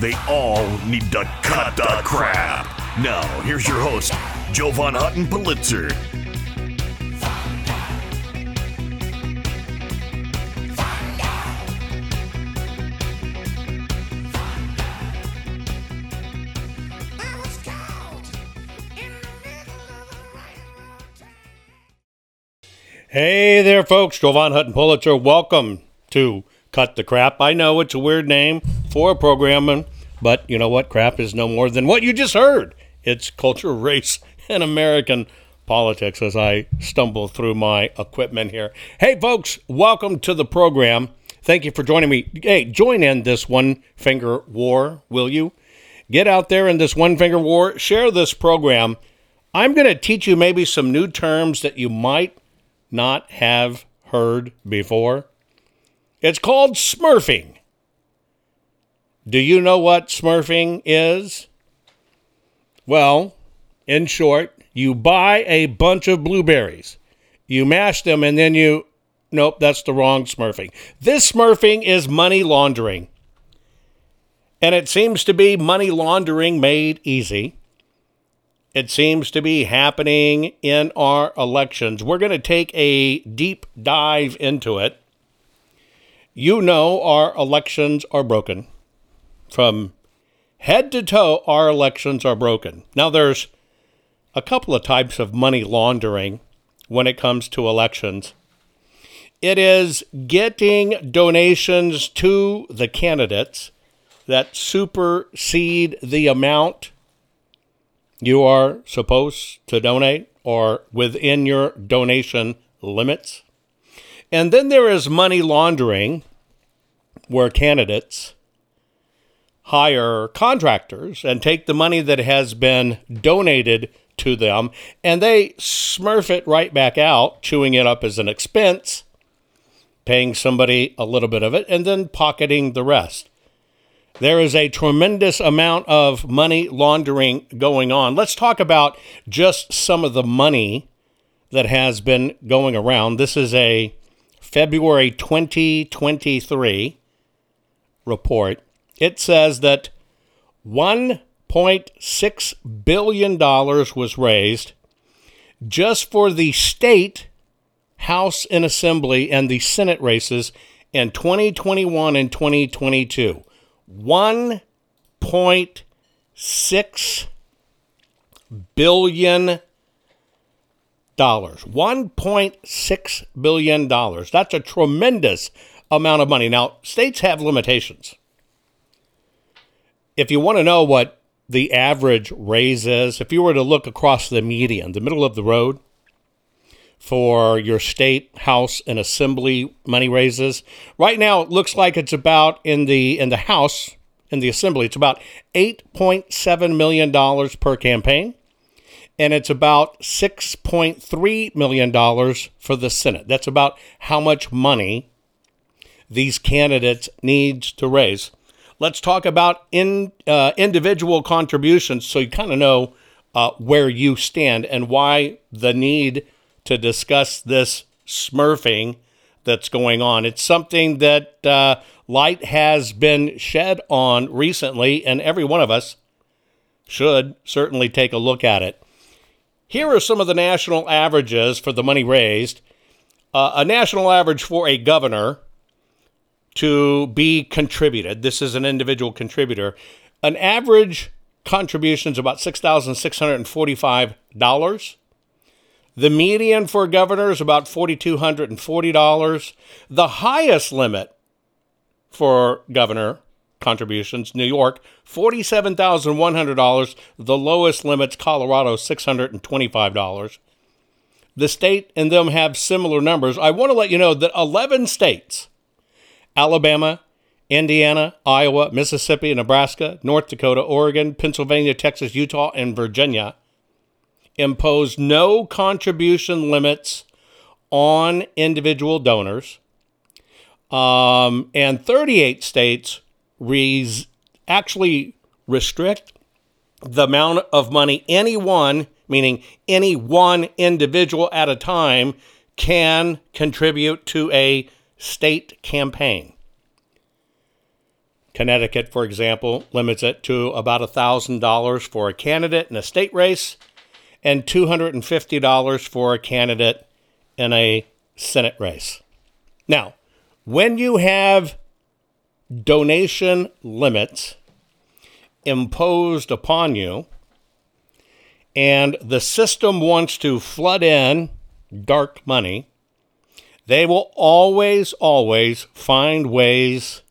They all need to cut the crap. Now, here's your host, Jovan Hutton Pulitzer. Hey there, folks. Jovan Hutton Pulitzer. Welcome to Cut the Crap. I know it's a weird name for a program, but you know what? Crap is no more than what you just heard. It's culture, race, and American politics as I stumble through my equipment here. Hey, folks, welcome to the program. Thank you for joining me. Hey, join in this one finger war, will you? Get out there in this one finger war. Share this program. I'm going to teach you maybe some new terms that you might not have heard before? It's called smurfing. Do you know what smurfing is? Well, in short, you buy a bunch of blueberries, you mash them, and then you. Nope, that's the wrong smurfing. This smurfing is money laundering. And it seems to be money laundering made easy it seems to be happening in our elections. We're going to take a deep dive into it. You know, our elections are broken. From head to toe, our elections are broken. Now, there's a couple of types of money laundering when it comes to elections. It is getting donations to the candidates that supersede the amount you are supposed to donate or within your donation limits. And then there is money laundering, where candidates hire contractors and take the money that has been donated to them and they smurf it right back out, chewing it up as an expense, paying somebody a little bit of it, and then pocketing the rest. There is a tremendous amount of money laundering going on. Let's talk about just some of the money that has been going around. This is a February 2023 report. It says that $1.6 billion was raised just for the state House and Assembly and the Senate races in 2021 and 2022. $1.6 billion. $1.6 billion. That's a tremendous amount of money. Now, states have limitations. If you want to know what the average raise is, if you were to look across the median, the middle of the road, for your state house and assembly money raises. Right now it looks like it's about in the in the house in the assembly it's about 8.7 million dollars per campaign and it's about 6.3 million dollars for the Senate. That's about how much money these candidates needs to raise. Let's talk about in uh, individual contributions so you kind of know uh, where you stand and why the need to discuss this smurfing that's going on. It's something that uh, light has been shed on recently, and every one of us should certainly take a look at it. Here are some of the national averages for the money raised. Uh, a national average for a governor to be contributed. This is an individual contributor. An average contribution is about $6,645 The median for governor is about $4,240. The highest limit for governor contributions, New York, $47,100. The lowest limits, Colorado, $625. The state and them have similar numbers. I want to let you know that 11 states, Alabama, Indiana, Iowa, Mississippi, Nebraska, North Dakota, Oregon, Pennsylvania, Texas, Utah, and Virginia, impose no contribution limits on individual donors. Um, and 38 states res- actually restrict the amount of money anyone, meaning any one individual at a time, can contribute to a state campaign. Connecticut, for example, limits it to about $1,000 for a candidate in a state race and $250 for a candidate in a Senate race. Now, when you have donation limits imposed upon you, and the system wants to flood in dark money, they will always, always find ways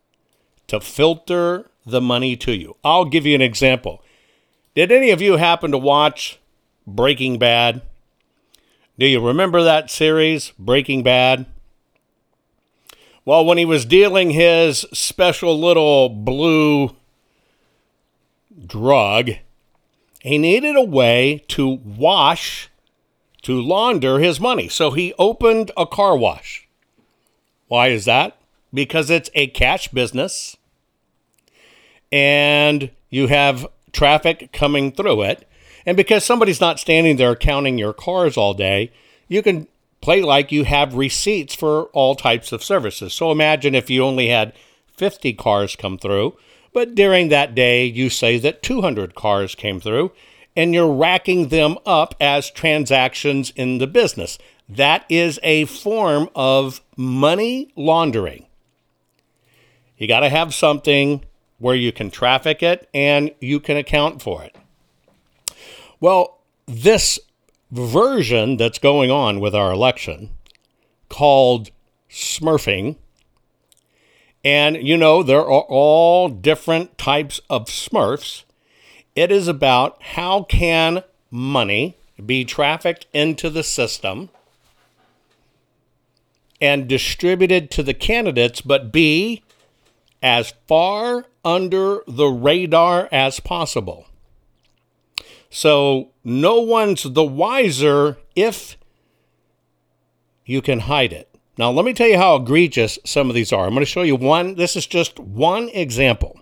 to filter the money to you. I'll give you an example. Did any of you happen to watch Breaking Bad? Do you remember that series, Breaking Bad? Well, when he was dealing his special little blue drug, he needed a way to wash, to launder his money. So he opened a car wash. Why is that? Because it's a cash business and you have traffic coming through it. And because somebody's not standing there counting your cars all day, you can play like you have receipts for all types of services. So imagine if you only had 50 cars come through, but during that day you say that 200 cars came through and you're racking them up as transactions in the business. That is a form of money laundering. You got to have something where you can traffic it and you can account for it. Well, this version that's going on with our election called smurfing. And you know, there are all different types of smurfs. It is about how can money be trafficked into the system and distributed to the candidates, but be as far under the radar as possible. So no one's the wiser if you can hide it. Now, let me tell you how egregious some of these are. I'm going to show you one. This is just one example.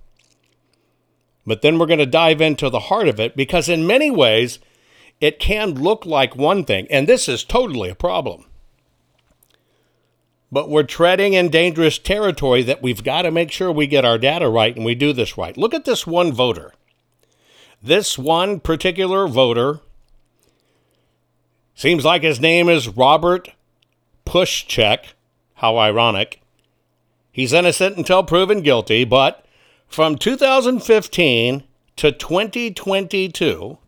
But then we're going to dive into the heart of it because, in many ways, it can look like one thing, and this is totally a problem but we're treading in dangerous territory that we've got to make sure we get our data right and we do this right. Look at this one voter. This one particular voter seems like his name is Robert Pushcheck. How ironic. He's innocent until proven guilty, but from 2015 to 2022,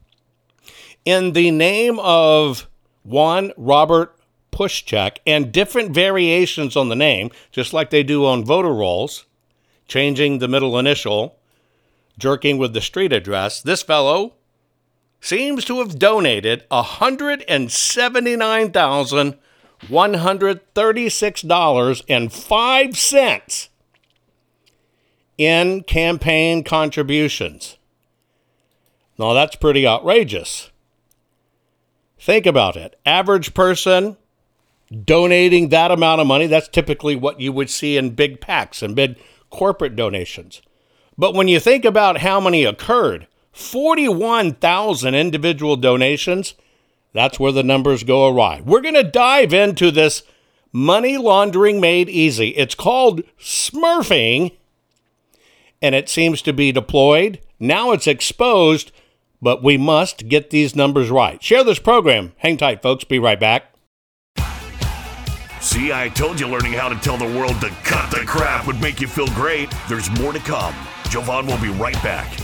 in the name of one Robert Pushcheck and different variations on the name, just like they do on voter rolls, changing the middle initial, jerking with the street address. This fellow seems to have donated $179,136.05 in campaign contributions. Now, that's pretty outrageous. Think about it. Average person donating that amount of money. That's typically what you would see in big PACs and big corporate donations. But when you think about how many occurred, 41,000 individual donations, that's where the numbers go awry. We're going to dive into this money laundering made easy. It's called smurfing, and it seems to be deployed. Now it's exposed, but we must get these numbers right. Share this program. Hang tight, folks. Be right back. See, I told you learning how to tell the world to cut the crap would make you feel great. There's more to come. Jovan will be right back.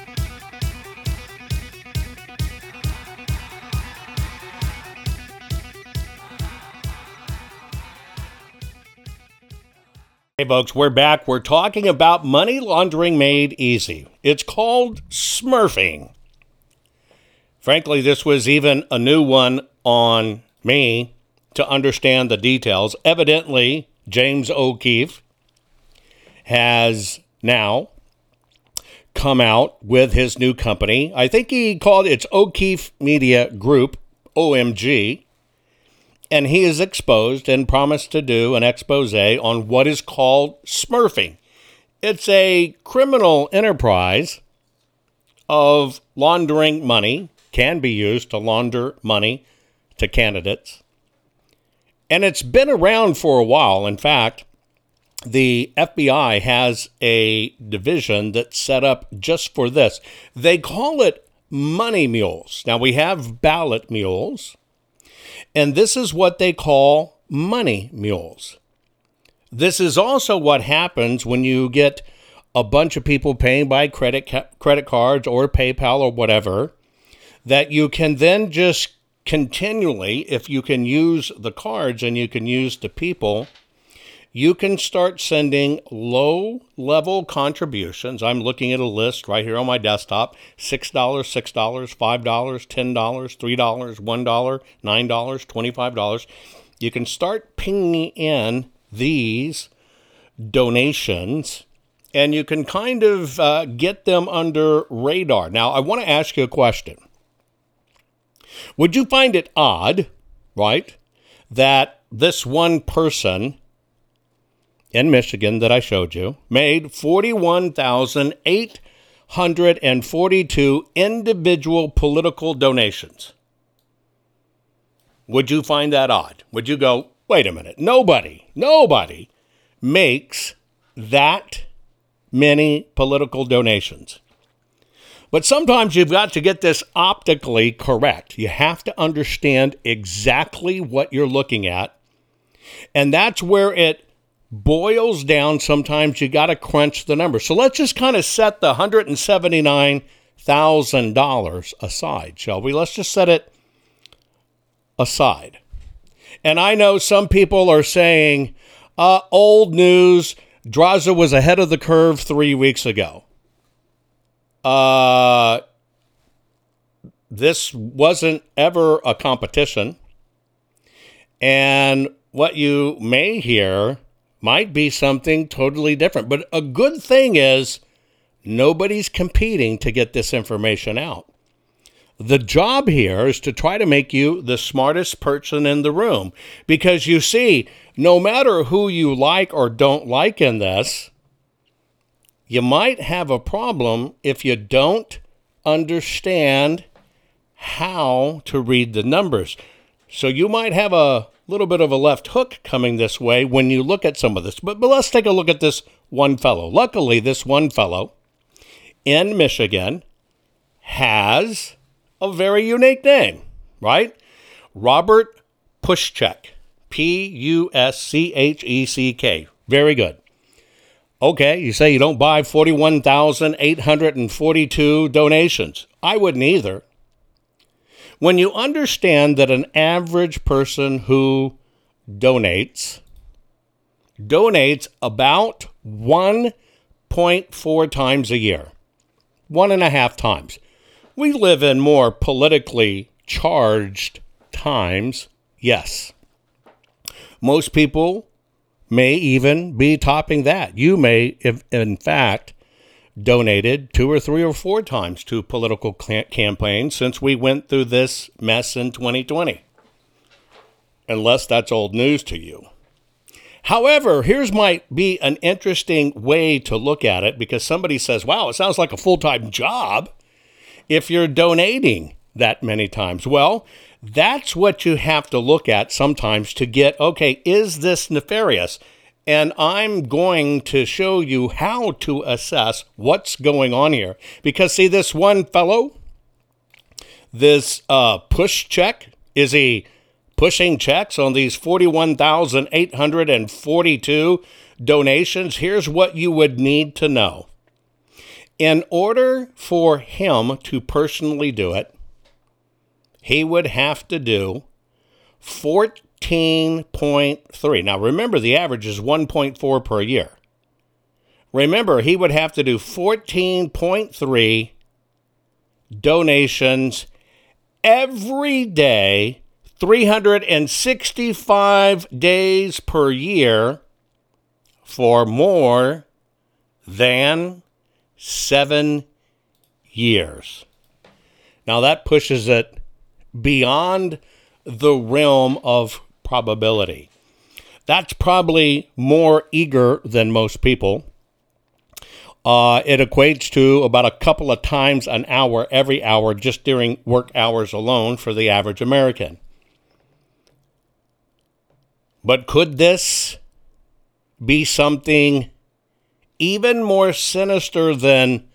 Hey, folks, we're back. We're talking about money laundering made easy. It's called smurfing. Frankly, this was even a new one on me to understand the details. Evidently, James O'Keefe has now come out with his new company. I think he called it O'Keefe Media Group, OMG and he is exposed and promised to do an expose on what is called smurfing. It's a criminal enterprise of laundering money, can be used to launder money to candidates. And it's been around for a while. In fact, the FBI has a division that's set up just for this. They call it money mules. Now, we have ballot mules and this is what they call money mules. This is also what happens when you get a bunch of people paying by credit ca- credit cards or PayPal or whatever that you can then just continually if you can use the cards and you can use the people you can start sending low level contributions. I'm looking at a list right here on my desktop $6, $6, $5, $10, $3, $1, $9, $25. You can start pinging in these donations and you can kind of uh, get them under radar. Now, I want to ask you a question. Would you find it odd, right, that this one person in Michigan that I showed you made 41,842 individual political donations? Would you find that odd? Would you go, wait a minute, nobody, nobody makes that many political donations? But sometimes you've got to get this optically correct. You have to understand exactly what you're looking at. And that's where it boils down. Sometimes you got to crunch the numbers. So let's just kind of set the $179,000 aside, shall we? Let's just set it aside. And I know some people are saying, uh, old news, Draza was ahead of the curve three weeks ago. Uh, this wasn't ever a competition. And what you may hear might be something totally different. But a good thing is nobody's competing to get this information out. The job here is to try to make you the smartest person in the room because you see, no matter who you like or don't like in this, you might have a problem if you don't understand how to read the numbers. So you might have a little bit of a left hook coming this way when you look at some of this. But, but let's take a look at this one fellow. Luckily, this one fellow in Michigan has a very unique name, right? Robert Pushcheck. P U S C H E C K. Very good. Okay, you say you don't buy 41,842 donations. I wouldn't either. When you understand that an average person who donates donates about 1.4 times a year, one and a half times. We live in more politically charged times, yes. Most people may even be topping that. You may, if, in fact, donated two or three or four times to political campaigns since we went through this mess in 2020. Unless that's old news to you. However, here's might be an interesting way to look at it because somebody says, wow, it sounds like a full time job if you're donating that many times. Well, that's what you have to look at sometimes to get okay, is this nefarious? And I'm going to show you how to assess what's going on here. Because, see, this one fellow, this uh, check, is he pushing checks on these 41,842 donations? Here's what you would need to know. In order for him to personally do it, he would have to do 14.3. Now, remember, the average is 1.4 per year. Remember, he would have to do 14.3 donations every day, 365 days per year for more than seven years. Now, that pushes it beyond the realm of probability. That's probably more eager than most people. Uh, it equates to about a couple of times an hour every hour just during work hours alone for the average American. But could this be something even more sinister than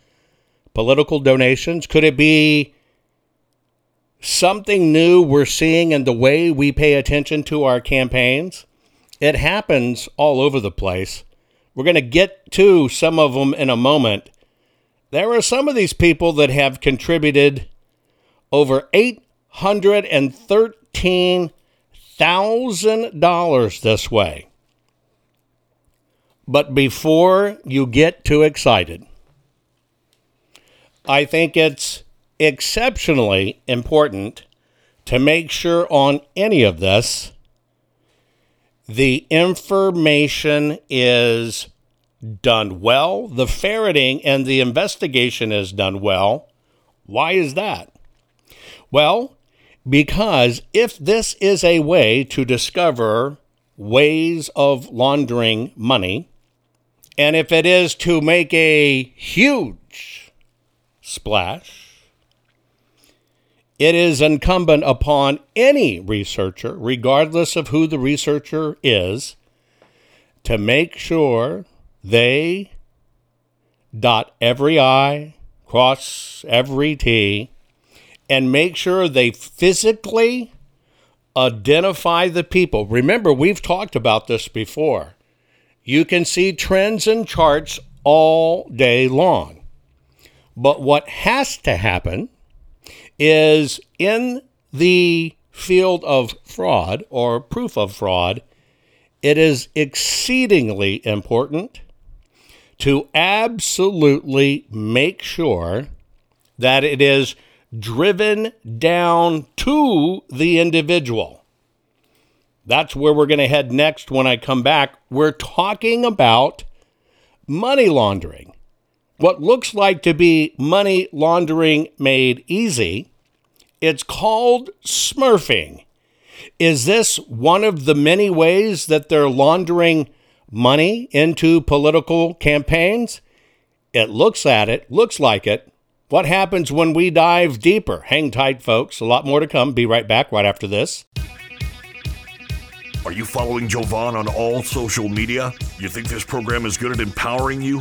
political donations? Could it be something new we're seeing in the way we pay attention to our campaigns. It happens all over the place. We're going to get to some of them in a moment. There are some of these people that have contributed over $813,000 this way. But before you get too excited, I think it's exceptionally important to make sure on any of this the information is done well, the ferreting and the investigation is done well. Why is that? Well, Because if this is a way to discover ways of laundering money, and if it is to make a huge splash, it is incumbent upon any researcher, regardless of who the researcher is, to make sure they dot every I, cross every T, and make sure they physically identify the people. Remember, we've talked about this before. You can see trends and charts all day long. But what has to happen is in the field of fraud or proof of fraud, it is exceedingly important to absolutely make sure that it is driven down to the individual. That's where we're going to head next when I come back. We're talking about money laundering. What looks like to be money laundering made easy, it's called smurfing. Is this one of the many ways that they're laundering money into political campaigns? It looks at it, looks like it. What happens when we dive deeper? Hang tight, folks. A lot more to come. Be right back right after this. Are you following Jovan on all social media? You think this program is good at empowering you?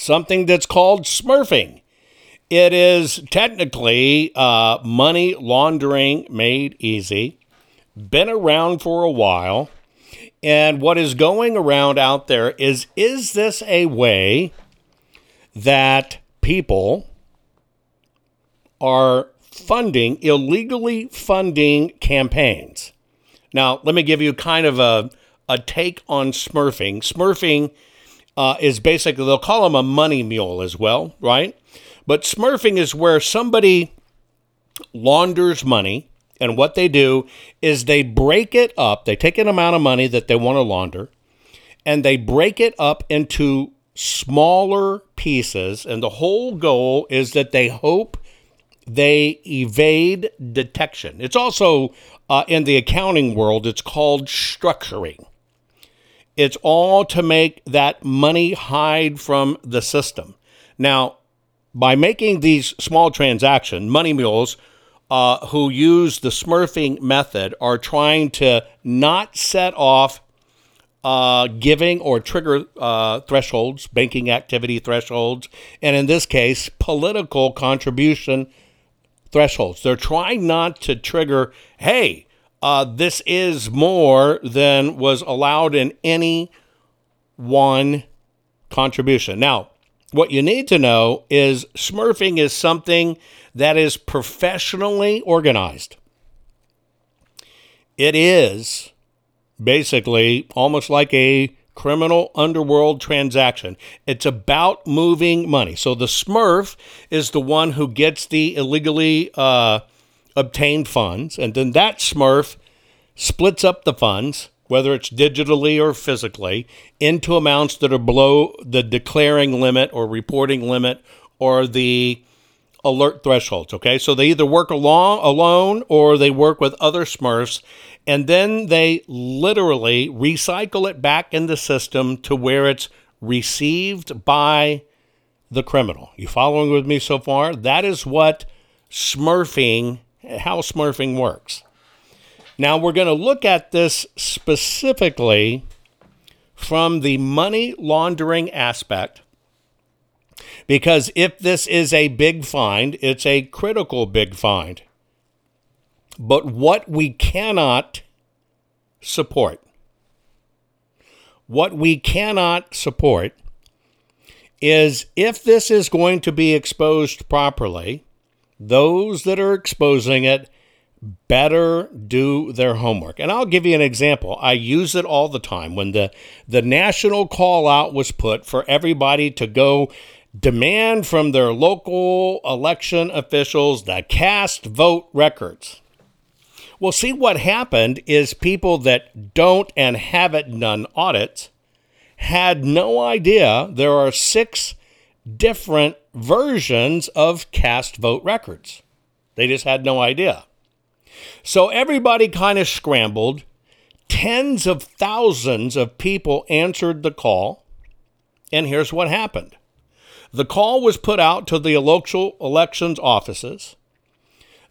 something that's called smurfing. It is technically uh, money laundering made easy, been around for a while. And what is going around out there is is this a way that people are funding, illegally funding campaigns? Now, let me give you kind of a, a take on smurfing. Smurfing uh, is basically, they'll call them a money mule as well, right? But smurfing is where somebody launders money, and what they do is they break it up. They take an amount of money that they want to launder, and they break it up into smaller pieces. And the whole goal is that they hope they evade detection. It's also uh, in the accounting world, it's called structuring. It's all to make that money hide from the system. Now, by making these small transactions, money mules uh, who use the smurfing method are trying to not set off uh, giving or trigger uh, thresholds, banking activity thresholds, and in this case, political contribution thresholds. They're trying not to trigger, hey, uh, this is more than was allowed in any one contribution. Now, what you need to know is smurfing is something that is professionally organized. It is basically almost like a criminal underworld transaction. It's about moving money. So the smurf is the one who gets the illegally uh, obtained funds, and then that smurf splits up the funds, whether it's digitally or physically, into amounts that are below the declaring limit or reporting limit or the alert thresholds. Okay, so they either work along alone or they work with other Smurfs, and then they literally recycle it back in the system to where it's received by the criminal. You following with me so far? That is what smurfing how smurfing works. Now, we're going to look at this specifically from the money laundering aspect because if this is a big find, it's a critical big find. But what we cannot support, what we cannot support is if this is going to be exposed properly, those that are exposing it better do their homework. And I'll give you an example. I use it all the time when the the national call out was put for everybody to go demand from their local election officials the cast vote records. Well, see what happened is people that don't and haven't done audits had no idea there are six different versions of cast vote records. They just had no idea. So everybody kind of scrambled. Tens of thousands of people answered the call. And here's what happened The call was put out to the local elections offices.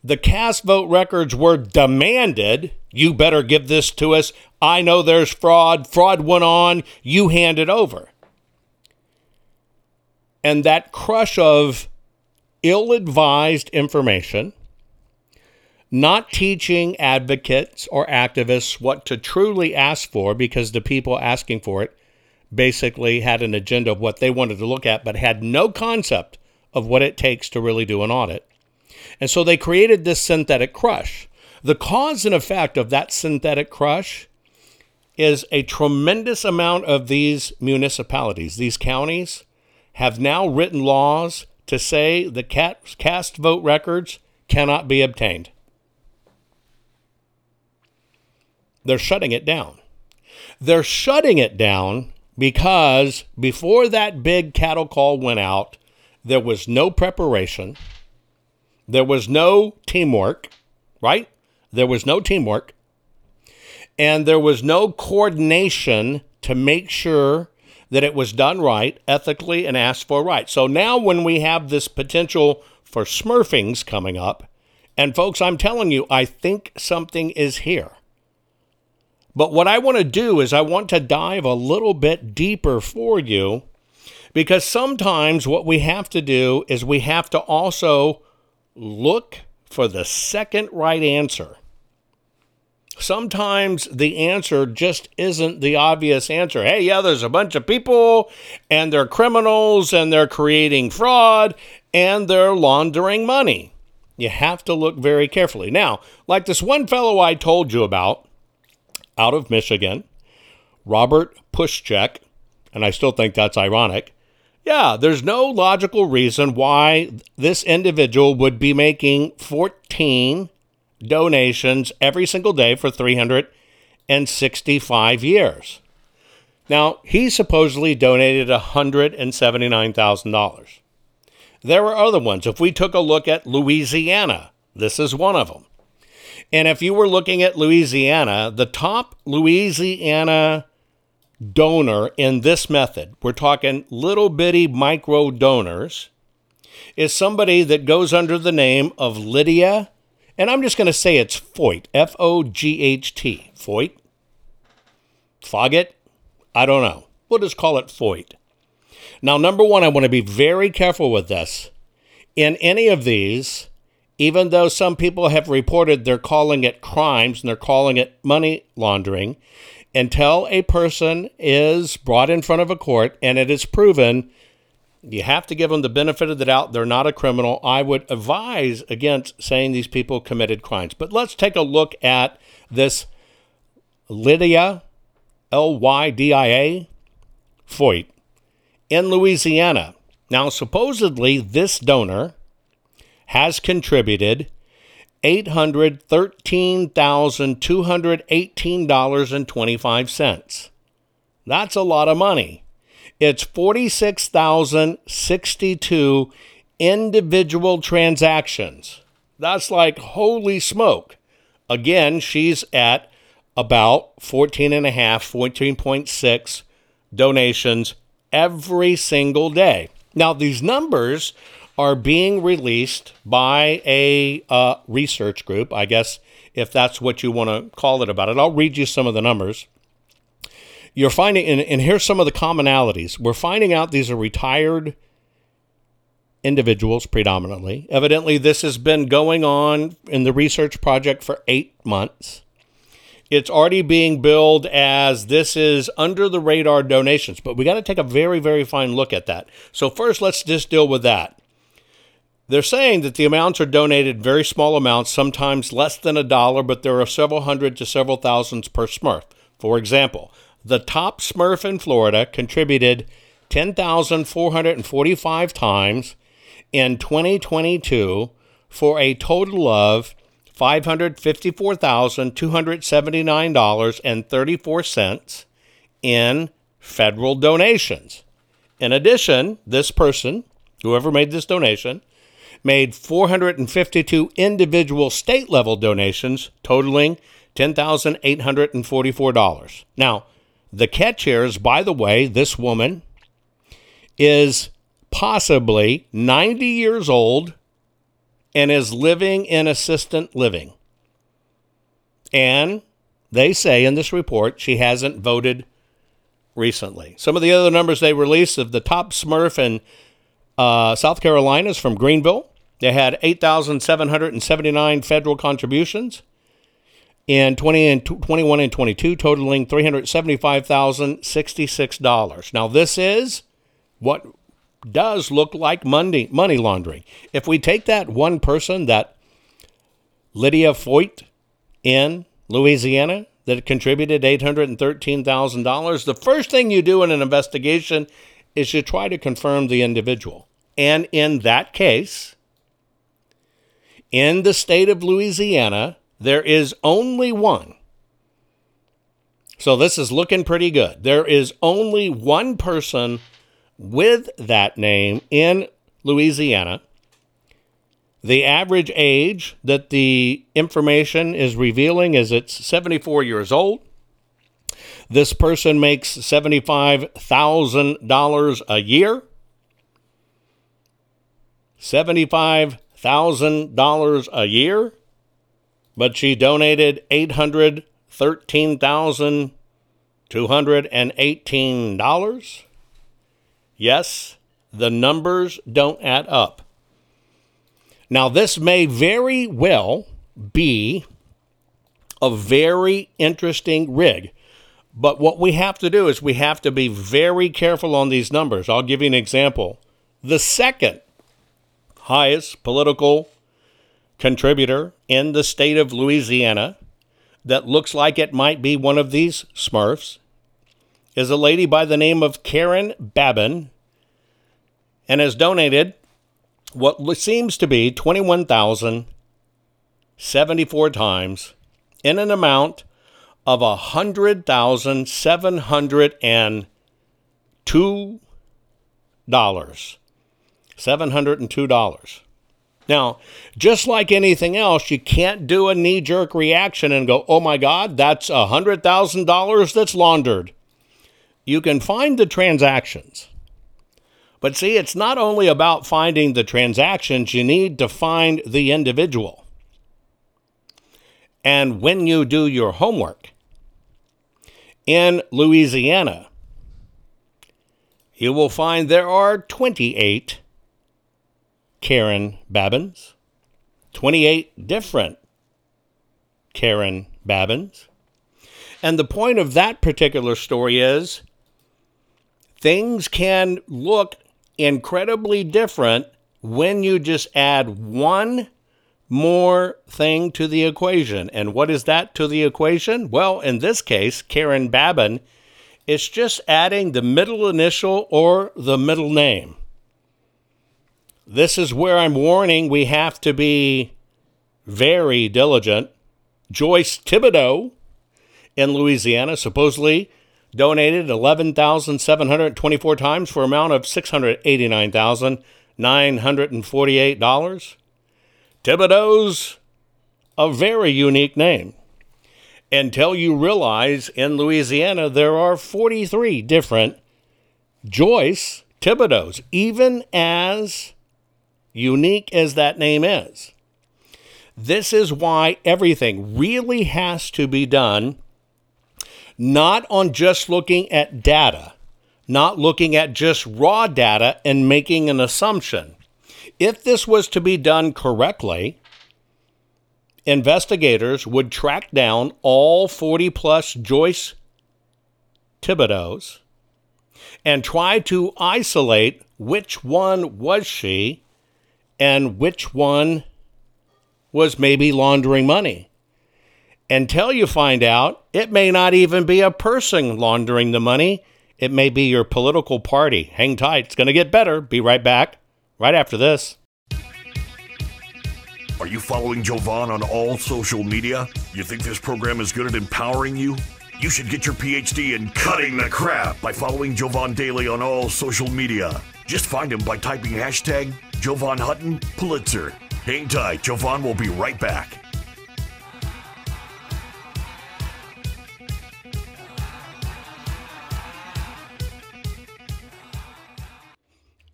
The cast vote records were demanded. You better give this to us. I know there's fraud. Fraud went on. You hand it over. And that crush of ill advised information, not teaching advocates or activists what to truly ask for because the people asking for it basically had an agenda of what they wanted to look at, but had no concept of what it takes to really do an audit. And so they created this synthetic crush. The cause and effect of that synthetic crush is a tremendous amount of these municipalities, these counties, have now written laws to say the cast vote records cannot be obtained. They're shutting it down. They're shutting it down because before that big cattle call went out, there was no preparation, there was no teamwork, right? There was no teamwork, and there was no coordination to make sure that it was done right, ethically, and asked for right. So now, when we have this potential for smurfings coming up, and folks, I'm telling you, I think something is here. But what I want to do is I want to dive a little bit deeper for you because sometimes what we have to do is we have to also look for the second right answer. Sometimes the answer just isn't the obvious answer. Hey, yeah, there's a bunch of people and they're criminals and they're creating fraud and they're laundering money. You have to look very carefully. Now, like this one fellow I told you about, out of Michigan, Robert Pushcheck, and I still think that's ironic. Yeah, there's no logical reason why this individual would be making 14 donations every single day for 365 years. Now, he supposedly donated $179,000. There were other ones. If we took a look at Louisiana, this is one of them. And if you were looking at Louisiana, the top Louisiana donor in this method, we're talking little bitty micro donors, is somebody that goes under the name of Lydia, and I'm just going to say it's Foyt, F O G H T, Foyt, Foggett, I don't know. We'll just call it Foyt. Now, number one, I want to be very careful with this. In any of these, even though some people have reported they're calling it crimes and they're calling it money laundering, until a person is brought in front of a court and it is proven, you have to give them the benefit of the doubt they're not a criminal. I would advise against saying these people committed crimes. But let's take a look at this Lydia, L Y D I A, Foyt, in Louisiana. Now, supposedly, this donor has contributed $813,218.25. That's a lot of money. It's 46,062 individual transactions. That's like holy smoke. Again, she's at about 14 and a half, 14.6 donations every single day. Now, these numbers are being released by a uh, research group, I guess, if that's what you want to call it about it. I'll read you some of the numbers. You're finding, and, and here's some of the commonalities. We're finding out these are retired individuals predominantly. Evidently, this has been going on in the research project for eight months. It's already being billed as this is under the radar donations, but we got to take a very, very fine look at that. So, first, let's just deal with that. They're saying that the amounts are donated very small amounts, sometimes less than a dollar, but there are several hundred to several thousands per Smurf. For example, the top Smurf in Florida contributed 10,445 times in 2022 for a total of $554,279.34 in federal donations. In addition, this person, whoever made this donation, made 452 individual state level donations totaling $10,844. Now, the catch here is, by the way, this woman is possibly 90 years old and is living in assistant living. And they say in this report she hasn't voted recently. Some of the other numbers they released of the top Smurf in uh, South Carolina is from Greenville. They had 8,779 federal contributions in 20 and 21 and 22, totaling $375,066. Now, this is what does look like money, money laundering. If we take that one person, that Lydia Foyt in Louisiana, that contributed $813,000, the first thing you do in an investigation is you try to confirm the individual. And in that case, in the state of Louisiana, there is only one. So this is looking pretty good. There is only one person with that name in Louisiana. The average age that the information is revealing is it's 74 years old. This person makes $75,000 a year. $75,000 a year, but she donated $813,218. Yes, the numbers don't add up. Now, this may very well be a very interesting rig. But what we have to do is we have to be very careful on these numbers. I'll give you an example. The second highest political contributor in the state of Louisiana that looks like it might be one of these smurfs is a lady by the name of Karen Babin and has donated what seems to be 21,074 times in an amount of a $100,702. $702. Now, just like anything else, you can't do a knee jerk reaction and go, oh my God, that's $100,000 that's laundered. You can find the transactions. But see, it's not only about finding the transactions, you need to find the individual. And when you do your homework in Louisiana, you will find there are 28 Karen Babbins, 28 different Karen Babbins. And the point of that particular story is things can look incredibly different when you just add one more thing to the equation. And what is that to the equation? Well, in this case, Karen Babin, it's just adding the middle initial or the middle name. This is where I'm warning we have to be very diligent. Joyce Thibodeau in Louisiana supposedly donated 11,724 times for an amount of $689,948. Thibodeau's a very unique name. Until you realize in Louisiana there are 43 different Joyce Thibodeaus, even as unique as that name is. This is why everything really has to be done not on just looking at data, not looking at just raw data and making an assumption. If this was to be done correctly, investigators would track down all 40 plus Joyce Thibodeaus and try to isolate which one was she and which one was maybe laundering money until you find out it may not even be a person laundering the money. It may be your political party. Hang tight. It's going to get better. Be right back right after this. Are you following Jovan on all social media? You think this program is good at empowering you? You should get your PhD in cutting the crap by following Jovan Daily on all social media. Just find him by typing hashtag Jovan Hutton Pulitzer. Hang tight, Jovan will be right back.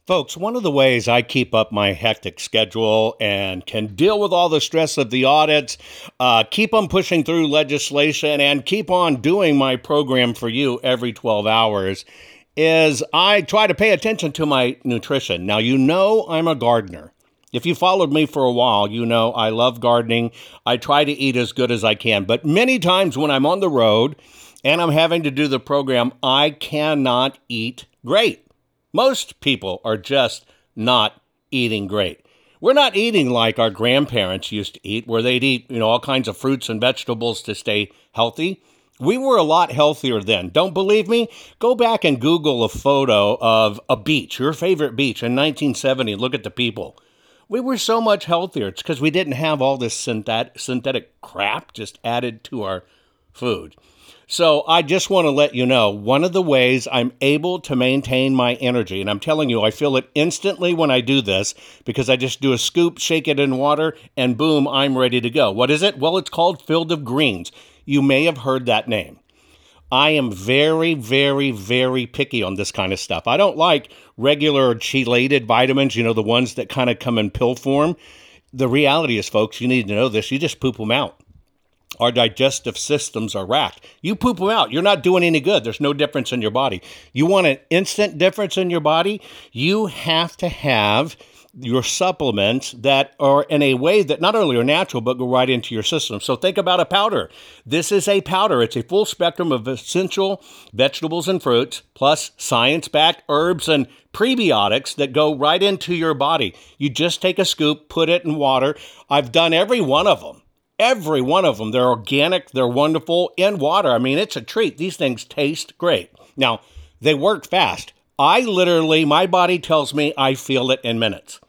Folks, one of the ways I keep up my hectic schedule and can deal with all the stress of the audits, uh, keep on pushing through legislation, and keep on doing my program for you every 12 hours is I try to pay attention to my nutrition. Now, you know I'm a gardener. If you followed me for a while, you know I love gardening. I try to eat as good as I can. But many times when I'm on the road and I'm having to do the program, I cannot eat great. Most people are just not eating great. We're not eating like our grandparents used to eat, where they'd eat, you know, all kinds of fruits and vegetables to stay healthy. We were a lot healthier then. Don't believe me? Go back and Google a photo of a beach, your favorite beach in 1970. Look at the people. We were so much healthier. It's because we didn't have all this synthetic crap just added to our food. So I just want to let you know one of the ways I'm able to maintain my energy, and I'm telling you, I feel it instantly when I do this because I just do a scoop, shake it in water, and boom, I'm ready to go. What is it? Well, it's called Field of Greens. You may have heard that name. I am very, very, very picky on this kind of stuff. I don't like regular chelated vitamins, you know, the ones that kind of come in pill form. The reality is, folks, you need to know this. You just poop them out our digestive systems are racked. You poop them out. You're not doing any good. There's no difference in your body. You want an instant difference in your body? You have to have your supplements that are in a way that not only are natural but go right into your system. So think about a powder. This is a powder. It's a full spectrum of essential vegetables and fruits plus science-backed herbs and prebiotics that go right into your body. You just take a scoop, put it in water. I've done every one of them. Every one of them. They're organic, they're wonderful in water. I mean, it's a treat. These things taste great. Now, they work fast. I literally, my body tells me I feel it in minutes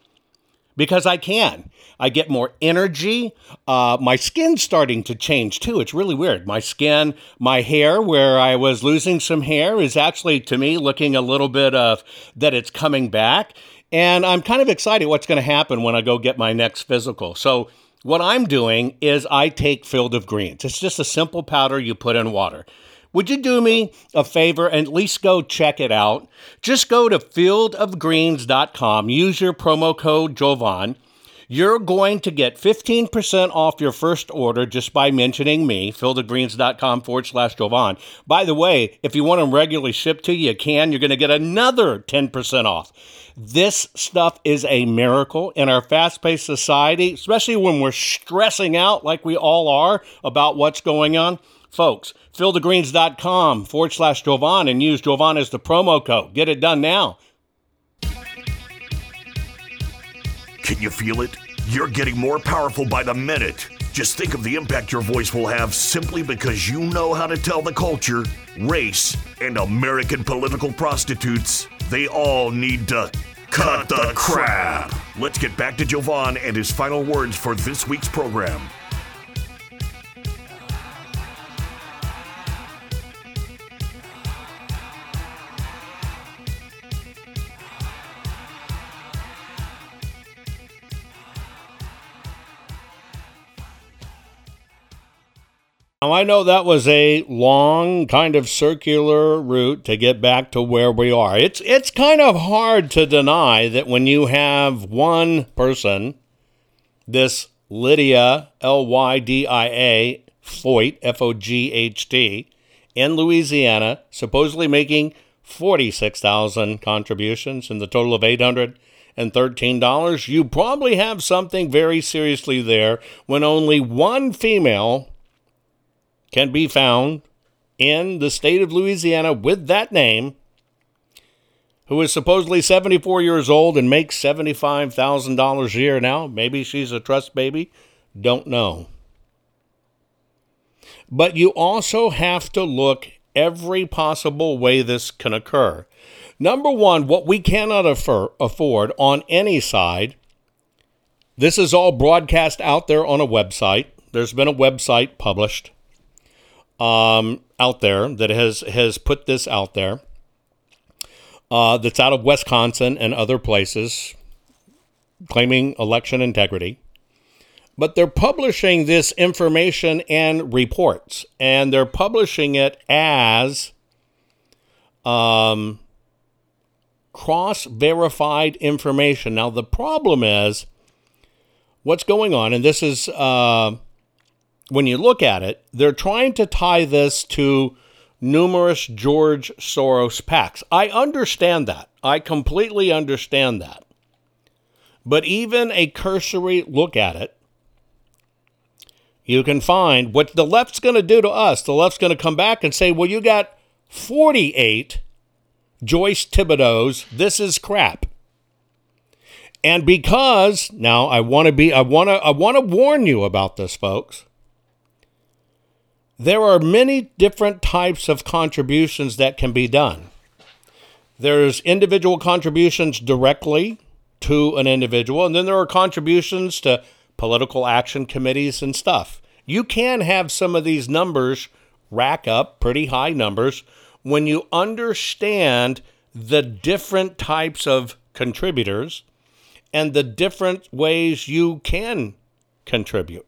because I can. I get more energy. Uh, my skin's starting to change too. It's really weird. My skin, my hair, where I was losing some hair, is actually to me looking a little bit of that it's coming back. And I'm kind of excited what's going to happen when I go get my next physical. So, what I'm doing is I take Field of Greens. It's just a simple powder you put in water. Would you do me a favor and at least go check it out? Just go to fieldofgreens.com, use your promo code Jovan. You're going to get 15% off your first order just by mentioning me, fieldofgreens.com forward slash Jovan. By the way, if you want them regularly shipped to you, you can. You're going to get another 10% off. This stuff is a miracle in our fast paced society, especially when we're stressing out like we all are about what's going on. Folks, fieldofgreens.com forward slash Jovan and use Jovan as the promo code. Get it done now. Can you feel it? You're getting more powerful by the minute. Just think of the impact your voice will have simply because you know how to tell the culture, race, and American political prostitutes they all need to cut the crap. Let's get back to Jovan and his final words for this week's program. Now, I know that was a long, kind of circular route to get back to where we are. It's, it's kind of hard to deny that when you have one person, this Lydia, L Y D I A, Foght, F O G H T, in Louisiana, supposedly making 46,000 contributions in the total of 813 dollars, you probably have something very seriously there when only one female can be found in the state of Louisiana with that name, who is supposedly 74 years old and makes $75,000 a year now. Maybe she's a trust baby. Don't know. But you also have to look every possible way this can occur. Number one, what we cannot afford on any side, this is all broadcast out there on a website. There's been a website published um, out there that has has put this out there. Uh, that's out of Wisconsin and other places, claiming election integrity. But they're publishing this information and reports, and they're publishing it as um, cross verified information. Now, the problem is what's going on, and this is uh, when you look at it, they're trying to tie this to numerous George Soros PACs. I understand that. I completely understand that. But even a cursory look at it, you can find what the left's going to do to us. The left's going to come back and say, well, you got 48 Joyce Thibodeau's. This is crap. And because now I want to be, I want to, I want to warn you about this, folks. There are many different types of contributions that can be done. There's individual contributions directly to an individual, and then there are contributions to political action committees and stuff. You can have some of these numbers rack up pretty high numbers when you understand the different types of contributors and the different ways you can contribute.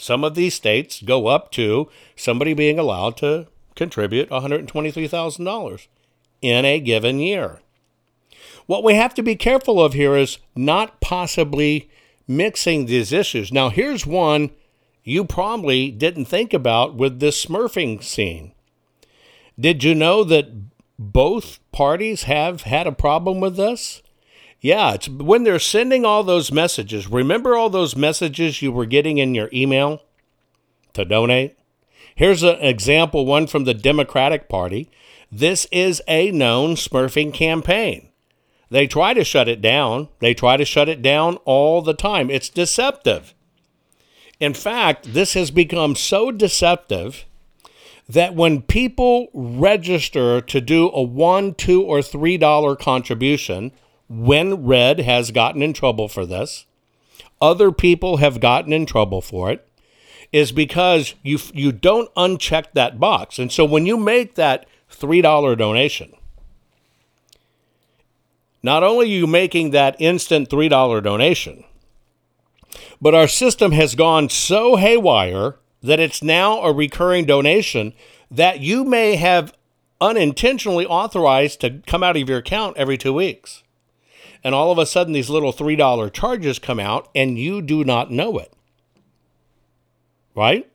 Some of these states go up to somebody being allowed to contribute $123,000 in a given year. What we have to be careful of here is not possibly mixing these issues. Now, here's one you probably didn't think about with this smurfing scene. Did you know that both parties have had a problem with this? Yeah, it's when they're sending all those messages. Remember all those messages you were getting in your email to donate? Here's an example one from the Democratic Party. This is a known smurfing campaign. They try to shut it down. They try to shut it down all the time. It's deceptive. In fact, this has become so deceptive that when people register to do a one, two, or three dollar contribution, WinRed has gotten in trouble for this, other people have gotten in trouble for it, is because you you don't uncheck that box. And so when you make that three dollar donation, not only are you making that instant $3 donation, but our system has gone so haywire that it's now a recurring donation that you may have unintentionally authorized to come out of your account every two weeks. And all of a sudden, these little $3 charges come out and you do not know it. Right?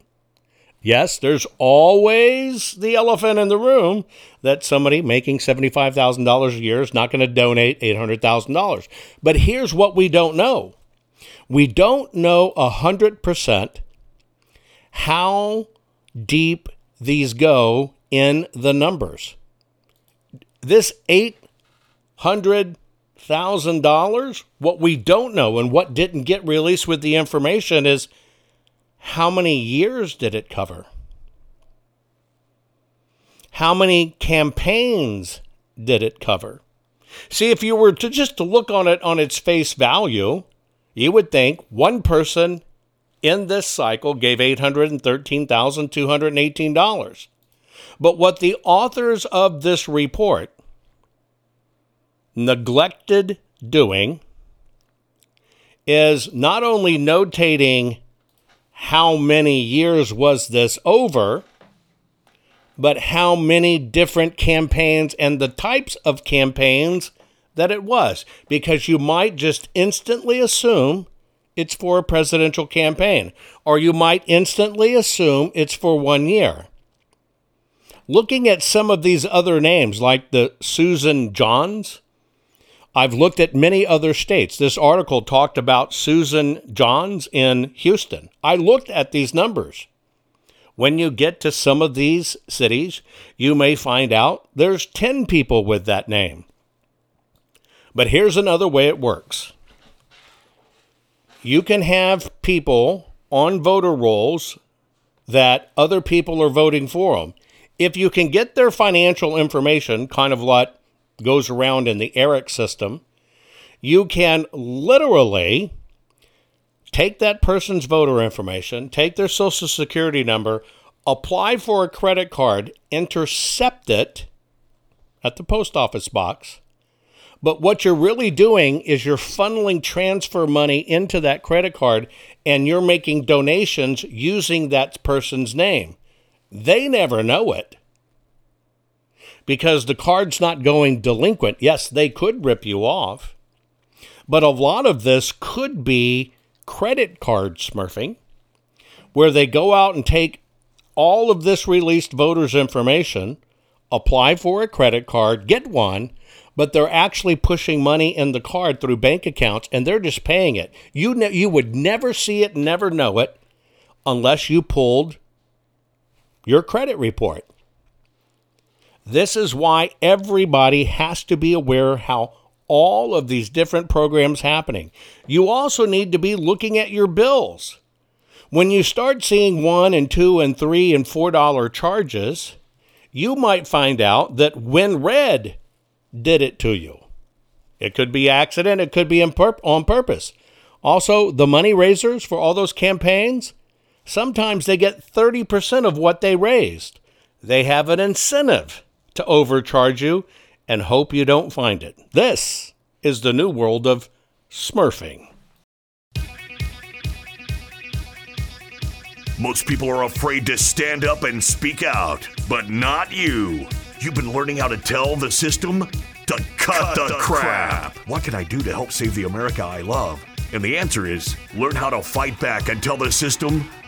Yes, there's always the elephant in the room that somebody making $75,000 a year is not going to donate $800,000. But here's what we don't know we don't know 100% how deep these go in the numbers. This $800,000, what we don't know and what didn't get released with the information is how many years did it cover? How many campaigns did it cover? See, if you were to just to look on it on its face value, you would think one person in this cycle gave $813,218. But what the authors of this report neglected doing is not only notating how many years was this over, but how many different campaigns and the types of campaigns that it was. Because you might just instantly assume it's for a presidential campaign, or you might instantly assume it's for one year. Looking at some of these other names, like the Susan Johns, I've looked at many other states. This article talked about Susan Johns in Houston. I looked at these numbers. When you get to some of these cities, you may find out there's 10 people with that name. But here's another way it works you can have people on voter rolls that other people are voting for them. If you can get their financial information, kind of what goes around in the ERIC system, you can literally take that person's voter information, take their social security number, apply for a credit card, intercept it at the post office box. But what you're really doing is you're funneling transfer money into that credit card and you're making donations using that person's name. They never know it because the card's not going delinquent. Yes, they could rip you off, but a lot of this could be credit card smurfing, where they go out and take all of this released voters' information, apply for a credit card, get one, but they're actually pushing money in the card through bank accounts and they're just paying it. You ne- you would never see it, never know it unless you pulled your credit report. This is why everybody has to be aware how all of these different programs happening. You also need to be looking at your bills. When you start seeing one and two and three and four dollar charges, you might find out that WinRed did it to you. It could be accident, it could be on purpose. Also, the money raisers for all those campaigns, sometimes they get 30% of what they raised. They have an incentive to overcharge you and hope you don't find it. This is the new world of smurfing. Most people are afraid to stand up and speak out, but not you. You've been learning how to tell the system to cut, cut the, the crap. crap. What can I do to help save the America I love? And the answer is learn how to fight back and tell the system